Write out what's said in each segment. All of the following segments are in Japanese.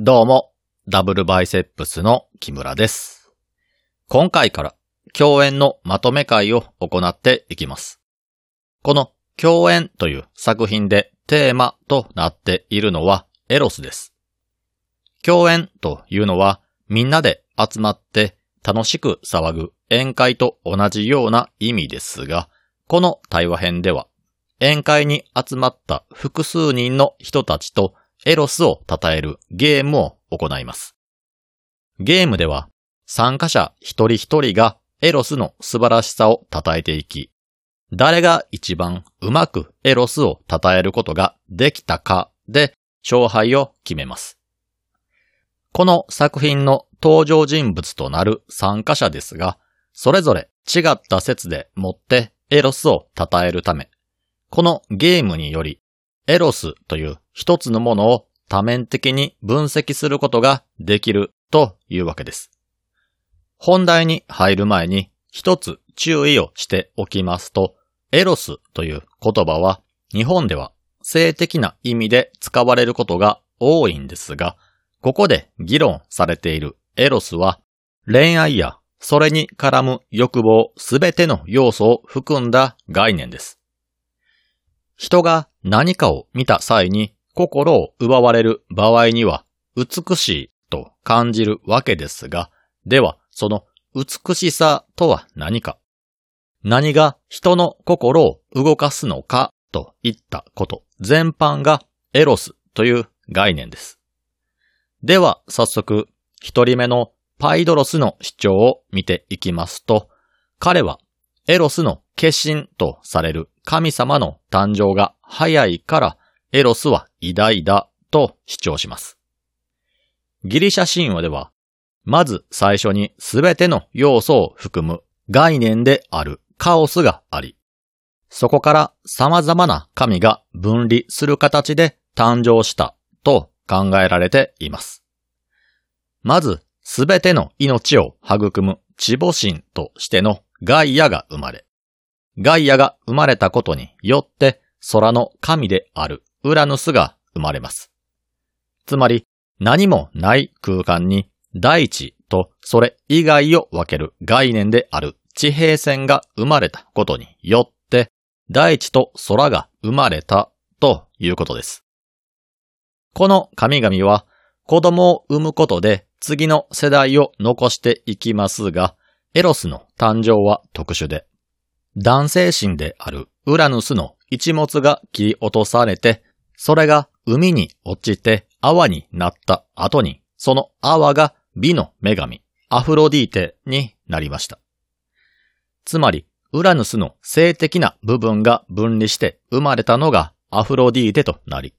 どうも、ダブルバイセップスの木村です。今回から共演のまとめ会を行っていきます。この共演という作品でテーマとなっているのはエロスです。共演というのはみんなで集まって楽しく騒ぐ宴会と同じような意味ですが、この対話編では宴会に集まった複数人の人たちとエロスを称えるゲームを行います。ゲームでは参加者一人一人がエロスの素晴らしさを称えていき、誰が一番うまくエロスを称えることができたかで勝敗を決めます。この作品の登場人物となる参加者ですが、それぞれ違った説でもってエロスを称えるため、このゲームにより、エロスという一つのものを多面的に分析することができるというわけです。本題に入る前に一つ注意をしておきますと、エロスという言葉は日本では性的な意味で使われることが多いんですが、ここで議論されているエロスは恋愛やそれに絡む欲望すべての要素を含んだ概念です。人が何かを見た際に心を奪われる場合には美しいと感じるわけですが、ではその美しさとは何か？何が人の心を動かすのかといったこと全般がエロスという概念です。では早速一人目のパイドロスの主張を見ていきますと、彼はエロスの化身とされる神様の誕生が早いからエロスは偉大だと主張します。ギリシャ神話では、まず最初にすべての要素を含む概念であるカオスがあり、そこから様々な神が分離する形で誕生したと考えられています。まず、すべての命を育む地母神としてのガイアが生まれ、ガイアが生まれたことによって空の神であるウラヌスが生まれます。つまり何もない空間に大地とそれ以外を分ける概念である地平線が生まれたことによって大地と空が生まれたということです。この神々は子供を産むことで次の世代を残していきますが、エロスの誕生は特殊で、男性神であるウラヌスの一物が切り落とされて、それが海に落ちて泡になった後に、その泡が美の女神、アフロディーテになりました。つまり、ウラヌスの性的な部分が分離して生まれたのがアフロディーテとなり、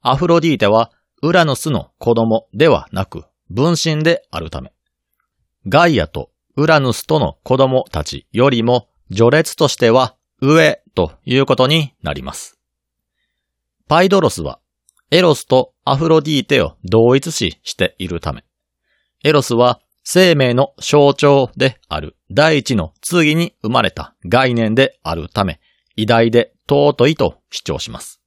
アフロディーテはウラヌスの子供ではなく分身であるため、ガイアとウラヌスとの子供たちよりも序列としては上ということになります。パイドロスはエロスとアフロディーテを同一視しているため、エロスは生命の象徴である大地の次に生まれた概念であるため、偉大で尊いと主張します。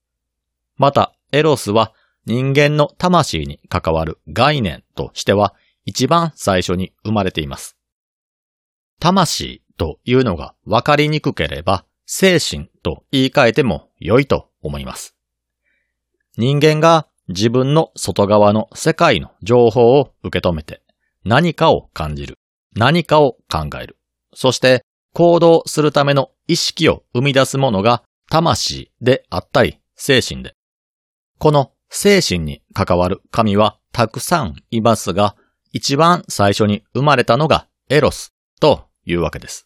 また、エロスは人間の魂に関わる概念としては一番最初に生まれています。魂というのが分かりにくければ精神と言い換えても良いと思います。人間が自分の外側の世界の情報を受け止めて何かを感じる、何かを考える、そして行動するための意識を生み出すものが魂であったり精神で、この精神に関わる神はたくさんいますが、一番最初に生まれたのがエロスというわけです。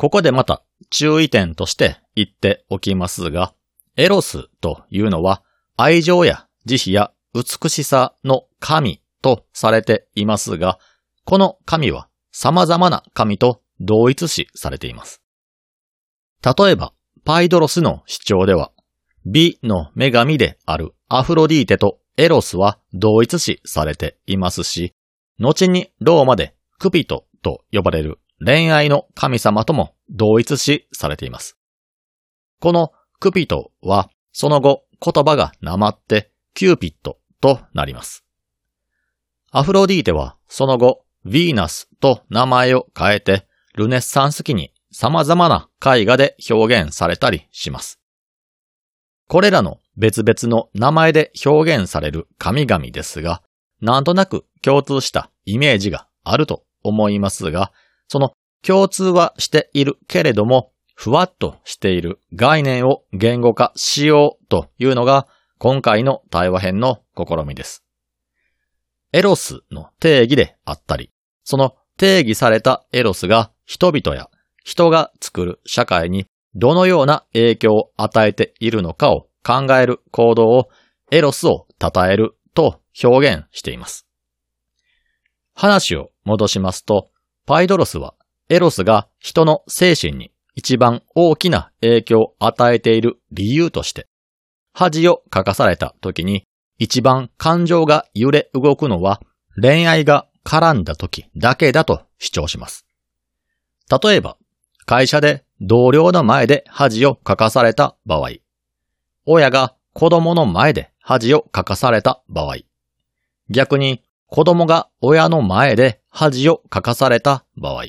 ここでまた注意点として言っておきますが、エロスというのは愛情や慈悲や美しさの神とされていますが、この神は様々な神と同一視されています。例えば、パイドロスの主張では、美の女神であるアフロディーテとエロスは同一視されていますし、後にローマでクピトと呼ばれる恋愛の神様とも同一視されています。このクピトはその後言葉がなまってキューピットとなります。アフロディーテはその後、ヴィーナスと名前を変えて、ルネッサンス期に様々な絵画で表現されたりします。これらの別々の名前で表現される神々ですが、なんとなく共通したイメージがあると思いますが、その共通はしているけれども、ふわっとしている概念を言語化しようというのが今回の対話編の試みです。エロスの定義であったり、その定義されたエロスが人々や人が作る社会にどのような影響を与えているのかを考える行動をエロスを称えると表現しています。話を戻しますと、パイドロスはエロスが人の精神に一番大きな影響を与えている理由として、恥を書かされた時に一番感情が揺れ動くのは恋愛が絡んだ時だけだと主張します。例えば、会社で同僚の前で恥をかかされた場合、親が子供の前で恥をかかされた場合、逆に子供が親の前で恥をかかされた場合、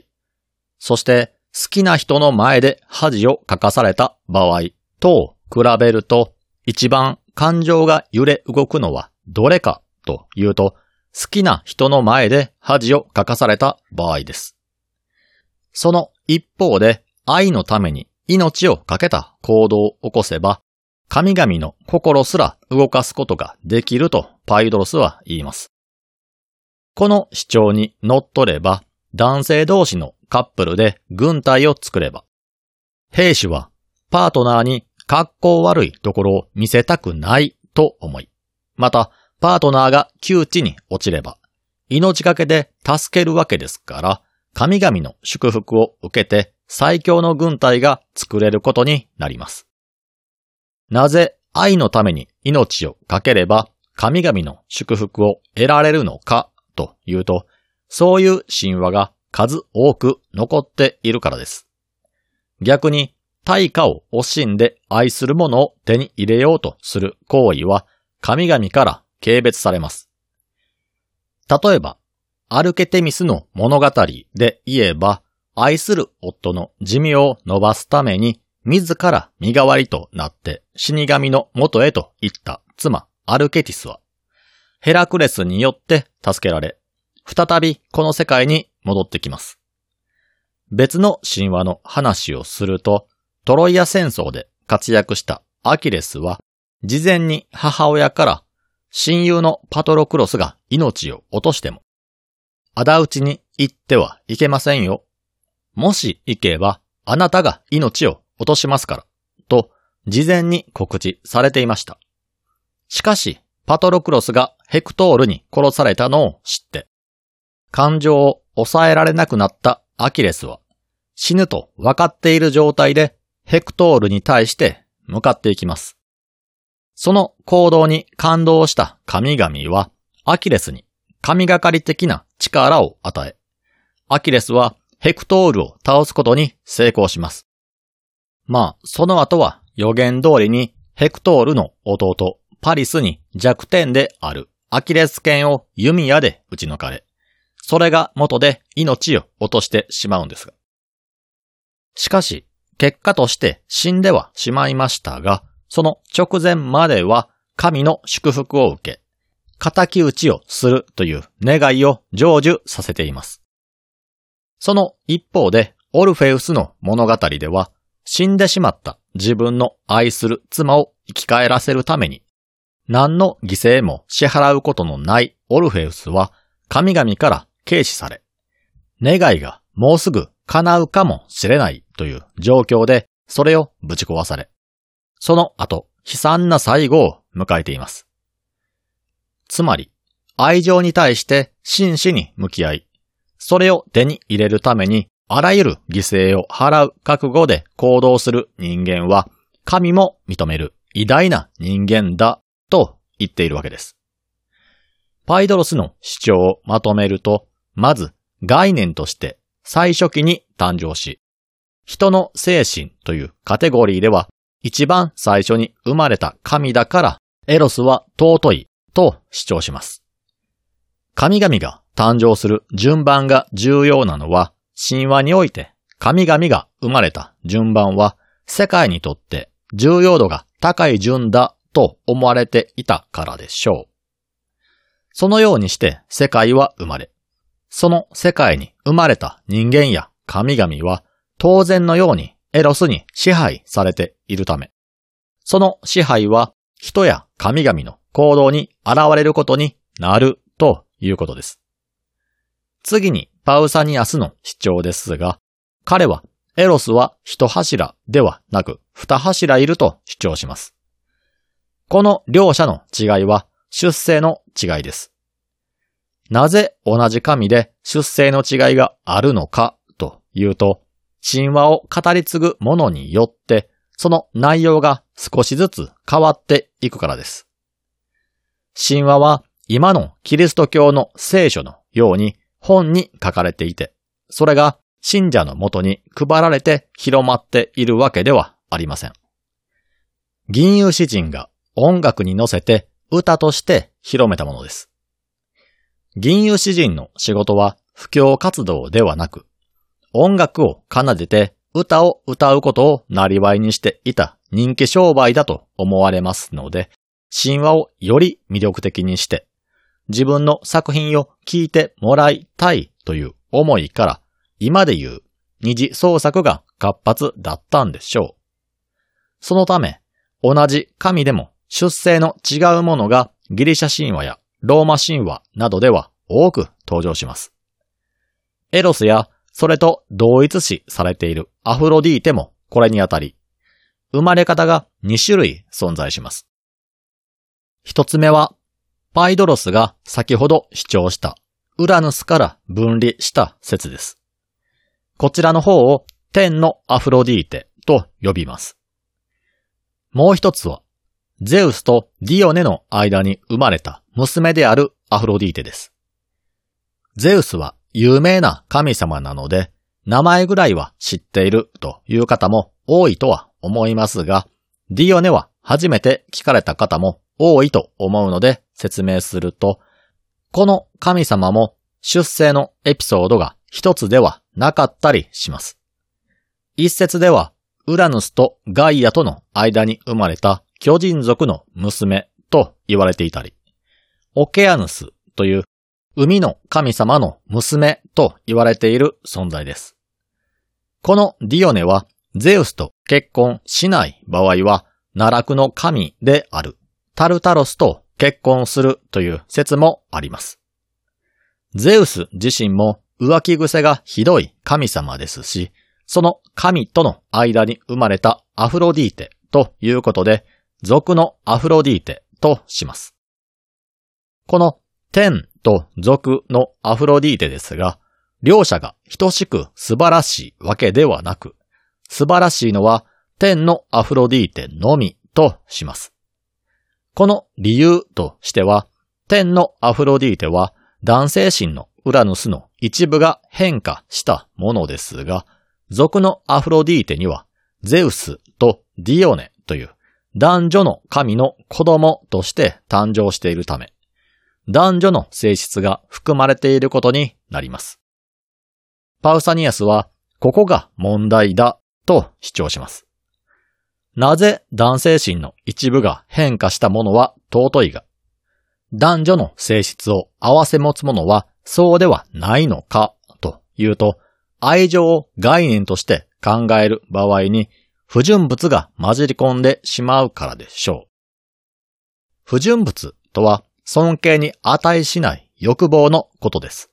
そして好きな人の前で恥をかかされた場合と比べると一番感情が揺れ動くのはどれかというと好きな人の前で恥をかかされた場合です。その一方で愛のために命を懸けた行動を起こせば、神々の心すら動かすことができるとパイドロスは言います。この主張に乗っれば、男性同士のカップルで軍隊を作れば、兵士はパートナーに格好悪いところを見せたくないと思い、またパートナーが窮地に落ちれば、命がけで助けるわけですから、神々の祝福を受けて最強の軍隊が作れることになります。なぜ愛のために命をかければ神々の祝福を得られるのかというと、そういう神話が数多く残っているからです。逆に対価を惜しんで愛するものを手に入れようとする行為は神々から軽蔑されます。例えば、アルケテミスの物語で言えば、愛する夫の寿命を伸ばすために、自ら身代わりとなって死神の元へと行った妻アルケティスは、ヘラクレスによって助けられ、再びこの世界に戻ってきます。別の神話の話をすると、トロイア戦争で活躍したアキレスは、事前に母親から親友のパトロクロスが命を落としても、仇討ちに行ってはいけませんよ。もし行けば、あなたが命を落としますから、と、事前に告知されていました。しかし、パトロクロスがヘクトールに殺されたのを知って、感情を抑えられなくなったアキレスは、死ぬと分かっている状態でヘクトールに対して向かっていきます。その行動に感動した神々は、アキレスに神がかり的な力を与え、アキレスはヘクトールを倒すことに成功します。まあ、その後は予言通りにヘクトールの弟、パリスに弱点であるアキレス腱を弓矢で撃ち抜かれ、それが元で命を落としてしまうんですが。しかし、結果として死んではしまいましたが、その直前までは神の祝福を受け、仇討ちをするという願いを成就させています。その一方で、オルフェウスの物語では、死んでしまった自分の愛する妻を生き返らせるために、何の犠牲も支払うことのないオルフェウスは神々から軽視され、願いがもうすぐ叶うかもしれないという状況でそれをぶち壊され、その後悲惨な最後を迎えています。つまり、愛情に対して真摯に向き合い、それを手に入れるためにあらゆる犠牲を払う覚悟で行動する人間は、神も認める偉大な人間だと言っているわけです。パイドロスの主張をまとめると、まず概念として最初期に誕生し、人の精神というカテゴリーでは一番最初に生まれた神だからエロスは尊いと主張します。神々が誕生する順番が重要なのは、神話において神々が生まれた順番は世界にとって重要度が高い順だと思われていたからでしょう。そのようにして世界は生まれ、その世界に生まれた人間や神々は当然のようにエロスに支配されているため、その支配は人や神々の行動に現れることになるということです。次にパウサニアスの主張ですが、彼はエロスは一柱ではなく二柱いると主張します。この両者の違いは出生の違いです。なぜ同じ神で出生の違いがあるのかというと、神話を語り継ぐものによって、その内容が少しずつ変わっていくからです。神話は今のキリスト教の聖書のように本に書かれていて、それが信者のもとに配られて広まっているわけではありません。銀融詩人が音楽に乗せて歌として広めたものです。銀融詩人の仕事は布教活動ではなく、音楽を奏でて歌を歌うことをなりわいにしていた人気商売だと思われますので、神話をより魅力的にして、自分の作品を聴いてもらいたいという思いから、今で言う二次創作が活発だったんでしょう。そのため、同じ神でも出生の違うものがギリシャ神話やローマ神話などでは多く登場します。エロスやそれと同一視されているアフロディーテもこれにあたり、生まれ方が2種類存在します。一つ目は、パイドロスが先ほど主張したウラヌスから分離した説です。こちらの方を天のアフロディーテと呼びます。もう一つは、ゼウスとディオネの間に生まれた娘であるアフロディーテです。ゼウスは有名な神様なので、名前ぐらいは知っているという方も多いとは思いますが、ディオネは初めて聞かれた方も多いと思うので説明すると、この神様も出生のエピソードが一つではなかったりします。一説では、ウラヌスとガイアとの間に生まれた巨人族の娘と言われていたり、オケアヌスという海の神様の娘と言われている存在です。このディオネはゼウスと結婚しない場合は奈落の神であるタルタロスと結婚するという説もあります。ゼウス自身も浮気癖がひどい神様ですし、その神との間に生まれたアフロディーテということで、族のアフロディーテとします。この天と族のアフロディーテですが、両者が等しく素晴らしいわけではなく、素晴らしいのは天のアフロディーテのみとします。この理由としては、天のアフロディーテは男性神のウラヌスの一部が変化したものですが、族のアフロディーテにはゼウスとディオネという男女の神の子供として誕生しているため、男女の性質が含まれていることになります。パウサニアスは、ここが問題だと主張します。なぜ男性心の一部が変化したものは尊いが、男女の性質を合わせ持つものはそうではないのかというと、愛情を概念として考える場合に不純物が混じり込んでしまうからでしょう。不純物とは尊敬に値しない欲望のことです。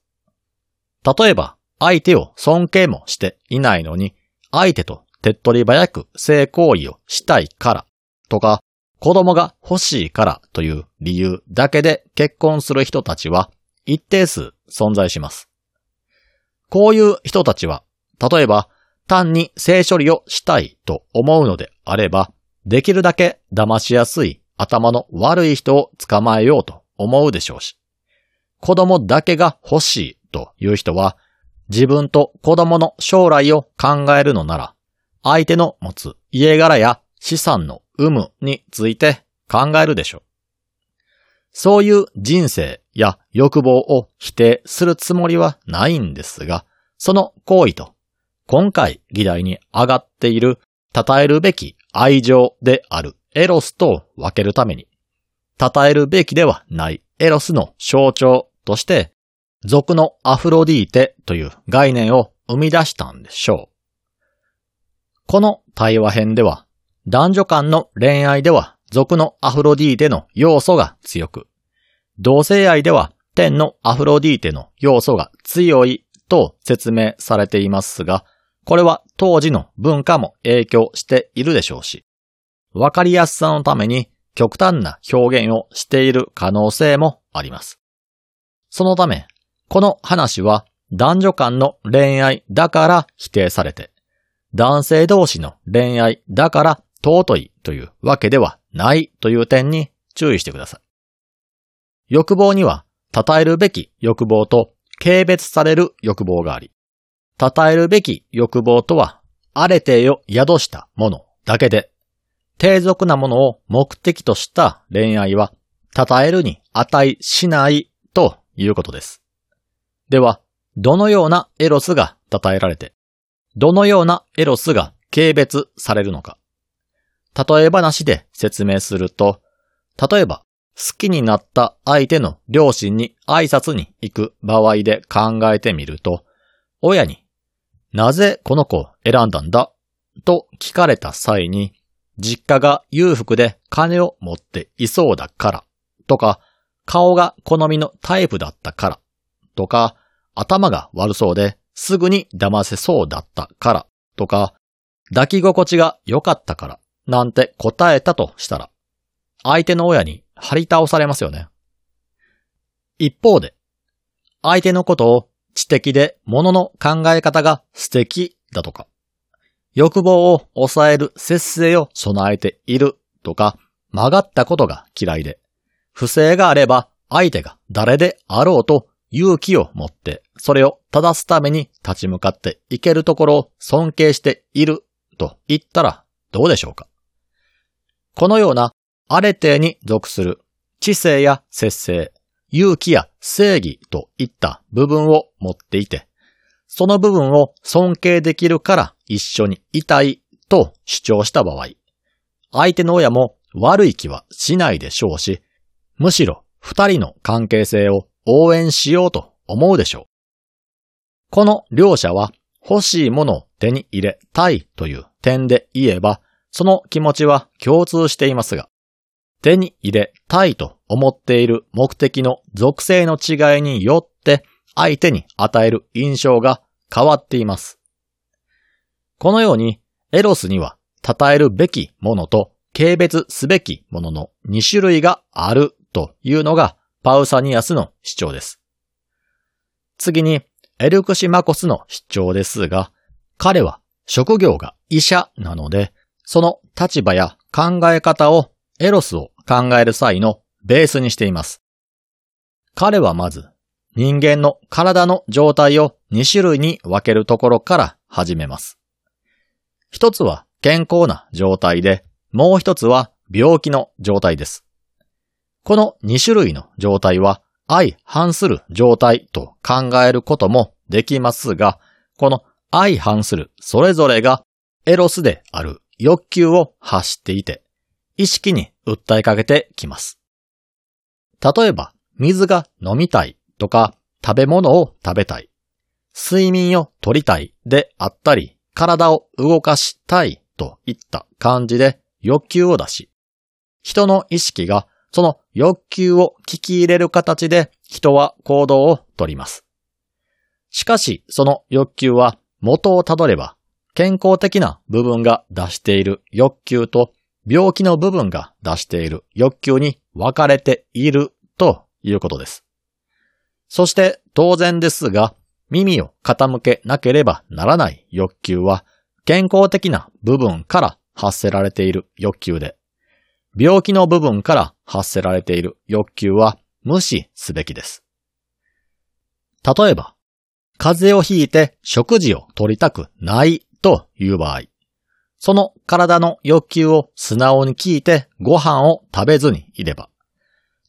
例えば、相手を尊敬もしていないのに、相手と手っ取り早く性行為をしたいからとか、子供が欲しいからという理由だけで結婚する人たちは一定数存在します。こういう人たちは、例えば単に性処理をしたいと思うのであれば、できるだけ騙しやすい頭の悪い人を捕まえようと思うでしょうし、子供だけが欲しいという人は、自分と子供の将来を考えるのなら、相手の持つ家柄や資産の有無について考えるでしょう。そういう人生や欲望を否定するつもりはないんですが、その行為と今回議題に上がっている称えるべき愛情であるエロスと分けるために、称えるべきではないエロスの象徴として、俗のアフロディーテという概念を生み出したんでしょう。この対話編では、男女間の恋愛では俗のアフロディーテの要素が強く、同性愛では天のアフロディーテの要素が強いと説明されていますが、これは当時の文化も影響しているでしょうし、わかりやすさのために極端な表現をしている可能性もあります。そのため、この話は男女間の恋愛だから否定されて、男性同士の恋愛だから尊いというわけではないという点に注意してください。欲望には、称えるべき欲望と軽蔑される欲望があり、称えるべき欲望とは、あれてよ宿したものだけで、低俗なものを目的とした恋愛は、称えるに値しないということです。では、どのようなエロスが称えられて、どのようなエロスが軽蔑されるのか。例え話で説明すると、例えば、好きになった相手の両親に挨拶に行く場合で考えてみると、親に、なぜこの子を選んだんだ？と聞かれた際に、実家が裕福で金を持っていそうだからとか、顔が好みのタイプだったからとか、頭が悪そうですぐに騙せそうだったからとか、抱き心地が良かったからなんて答えたとしたら、相手の親に張り倒されますよね。一方で、相手のことを知的で物の考え方が素敵だとか、欲望を抑える節制を備えているとか、曲がったことが嫌いで、不正があれば相手が誰であろうと勇気を持って、それを正すために立ち向かっていけるところを尊敬していると言ったらどうでしょうか。このようなあれてに属する知性や節制、勇気や正義といった部分を持っていて、その部分を尊敬できるから一緒にいたいと主張した場合、相手の親も悪い気はしないでしょうし、むしろ二人の関係性を応援しようと思うでしょう。この両者は欲しいものを手に入れたいという点で言えば、その気持ちは共通していますが、手に入れたいと思っている目的の属性の違いによって相手に与える印象が変わっています。このようにエロスには称えるべきものと軽蔑すべきものの2種類があるというのがパウサニアスの主張です。次にエルクシマコスの主張ですが、彼は職業が医者なので、その立場や考え方をエロスを考える際のベースにしています。彼はまず人間の体の状態を2種類に分けるところから始めます。一つは健康な状態で、もう一つは病気の状態です。この2種類の状態は相反する状態と考えることもできますが、この相反するそれぞれがエロスである欲求を発していて、意識に訴えかけてきます。例えば、水が飲みたいとか、食べ物を食べたい、睡眠をとりたいであったり、体を動かしたいといった感じで欲求を出し、人の意識がその欲求を聞き入れる形で人は行動をとります。しかし、その欲求は元をたどれば、健康的な部分が出している欲求と病気の部分が出している欲求に分かれているということです。そして当然ですが、耳を傾けなければならない欲求は健康的な部分から発せられている欲求で、病気の部分から発せられている欲求は無視すべきです。例えば、風邪をひいて食事を取りたくないという場合、その体の欲求を素直に聞いてご飯を食べずにいれば、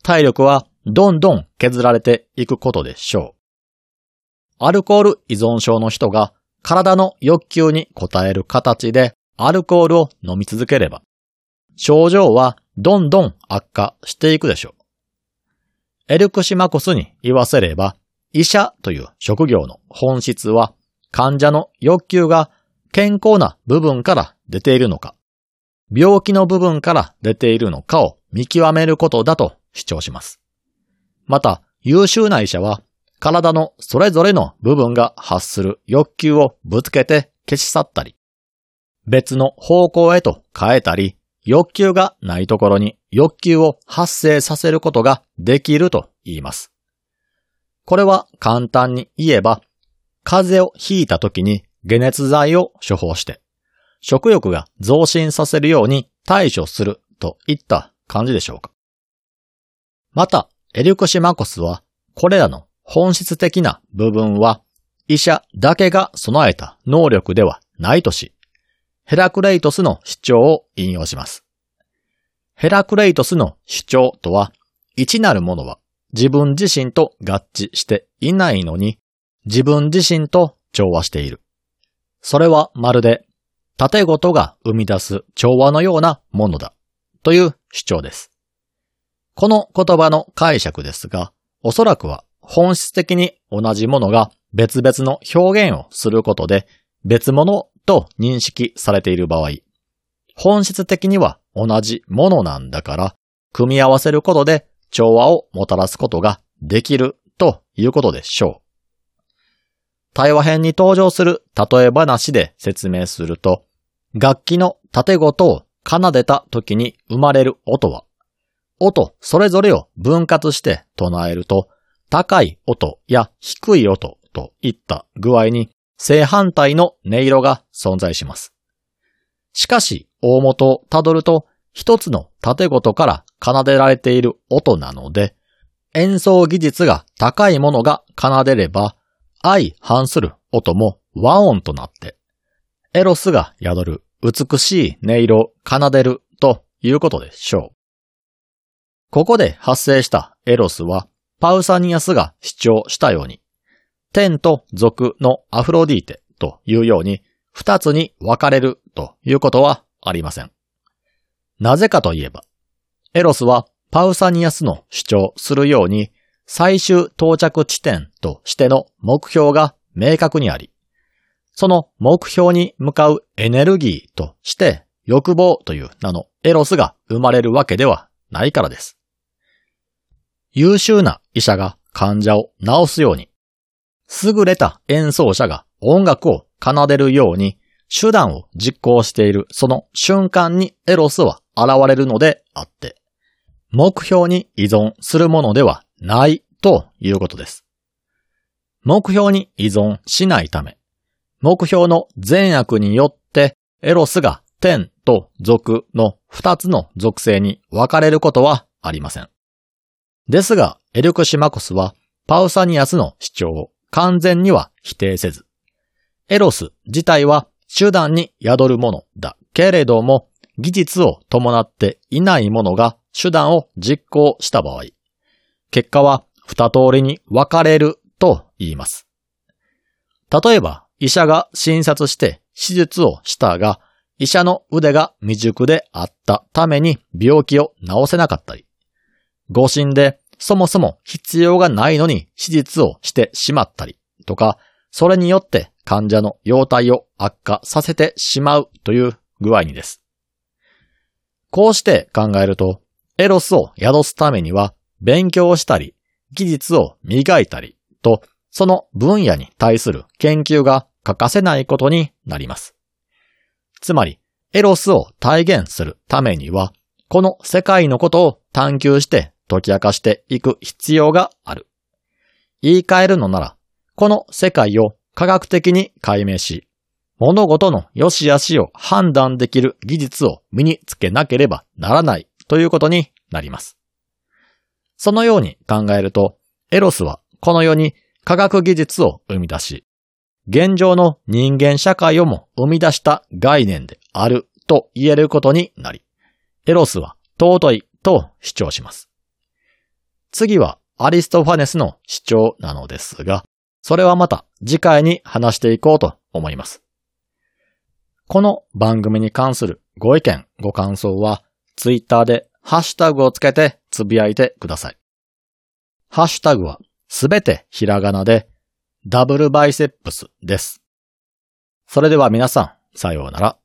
体力はどんどん削られていくことでしょう。アルコール依存症の人が体の欲求に応える形でアルコールを飲み続ければ、症状はどんどん悪化していくでしょう。エルクシマコスに言わせれば、医者という職業の本質は患者の欲求が健康な部分から出ているのか、病気の部分から出ているのかを見極めることだと主張します。また、優秀な医者は体のそれぞれの部分が発する欲求をぶつけて消し去ったり、別の方向へと変えたり、欲求がないところに欲求を発生させることができると言います。これは簡単に言えば、風邪をひいた時に解熱剤を処方して、食欲が増進させるように対処するといった感じでしょうか。また、エリュクシマコスは、これらの本質的な部分は、医者だけが備えた能力ではないとし、ヘラクレイトスの主張を引用します。ヘラクレイトスの主張とは、一なるものは自分自身と合致していないのに、自分自身と調和している。それはまるで、縦ごとが生み出す調和のようなものだ。という主張です。この言葉の解釈ですが、おそらくは本質的に同じものが別々の表現をすることで別物と認識されている場合、本質的には同じものなんだから、組み合わせることで調和をもたらすことができるということでしょう。対話編に登場する例え話で説明すると、楽器の縦ごとを奏でた時に生まれる音は、音それぞれを分割して唱えると、高い音や低い音といった具合に正反対の音色が存在します。しかし、大元をたどると、一つの縦ごとから奏でられている音なので、演奏技術が高いものが奏でれば、相反する音も和音となって、エロスが宿る美しい音色を奏でるということでしょう。ここで発生したエロスは、パウサニアスが主張したように、天と族のアフロディーテというように二つに分かれるということはありません。なぜかといえば、エロスはパウサニアスの主張するように最終到着地点としての目標が明確にあり、その目標に向かうエネルギーとして欲望という名のエロスが生まれるわけではないからです。優秀な医者が患者を治すように、優れた演奏者が音楽を奏でるように手段を実行しているその瞬間にエロスは現れるのであって、目標に依存するものではないということです。目標に依存しないため、目標の善悪によってエロスが天と属の二つの属性に分かれることはありません。ですが、エルクシマコスはパウサニアスの主張を完全には否定せず、エロス自体は手段に宿るものだけれども、技術を伴っていないものが手段を実行した場合、結果は二通りに分かれると言います。例えば、医者が診察して手術をしたが、医者の腕が未熟であったために病気を治せなかったり、誤診でそもそも必要がないのに手術をしてしまったりとか、それによって患者の容態を悪化させてしまうという具合にです。こうして考えると、エロスを宿すためには勉強したり、技術を磨いたりと、その分野に対する研究が欠かせないことになります。つまり、エロスを体現するためには、この世界のことを探求して解き明かしていく必要がある。言い換えるのなら、この世界を科学的に解明し、物事の良し悪しを判断できる技術を身につけなければならないということになります。そのように考えると、エロスはこの世に科学技術を生み出し、現状の人間社会をも生み出した概念であると言えることになり、エロスは尊いと主張します。次はアリストファネスの主張なのですが、それはまた次回に話していこうと思います。この番組に関するご意見、ご感想は、ツイッターでハッシュタグをつけてつぶやいてください。ハッシュタグはすべてひらがなで、ダブルバイセップスです。それでは皆さん、さようなら。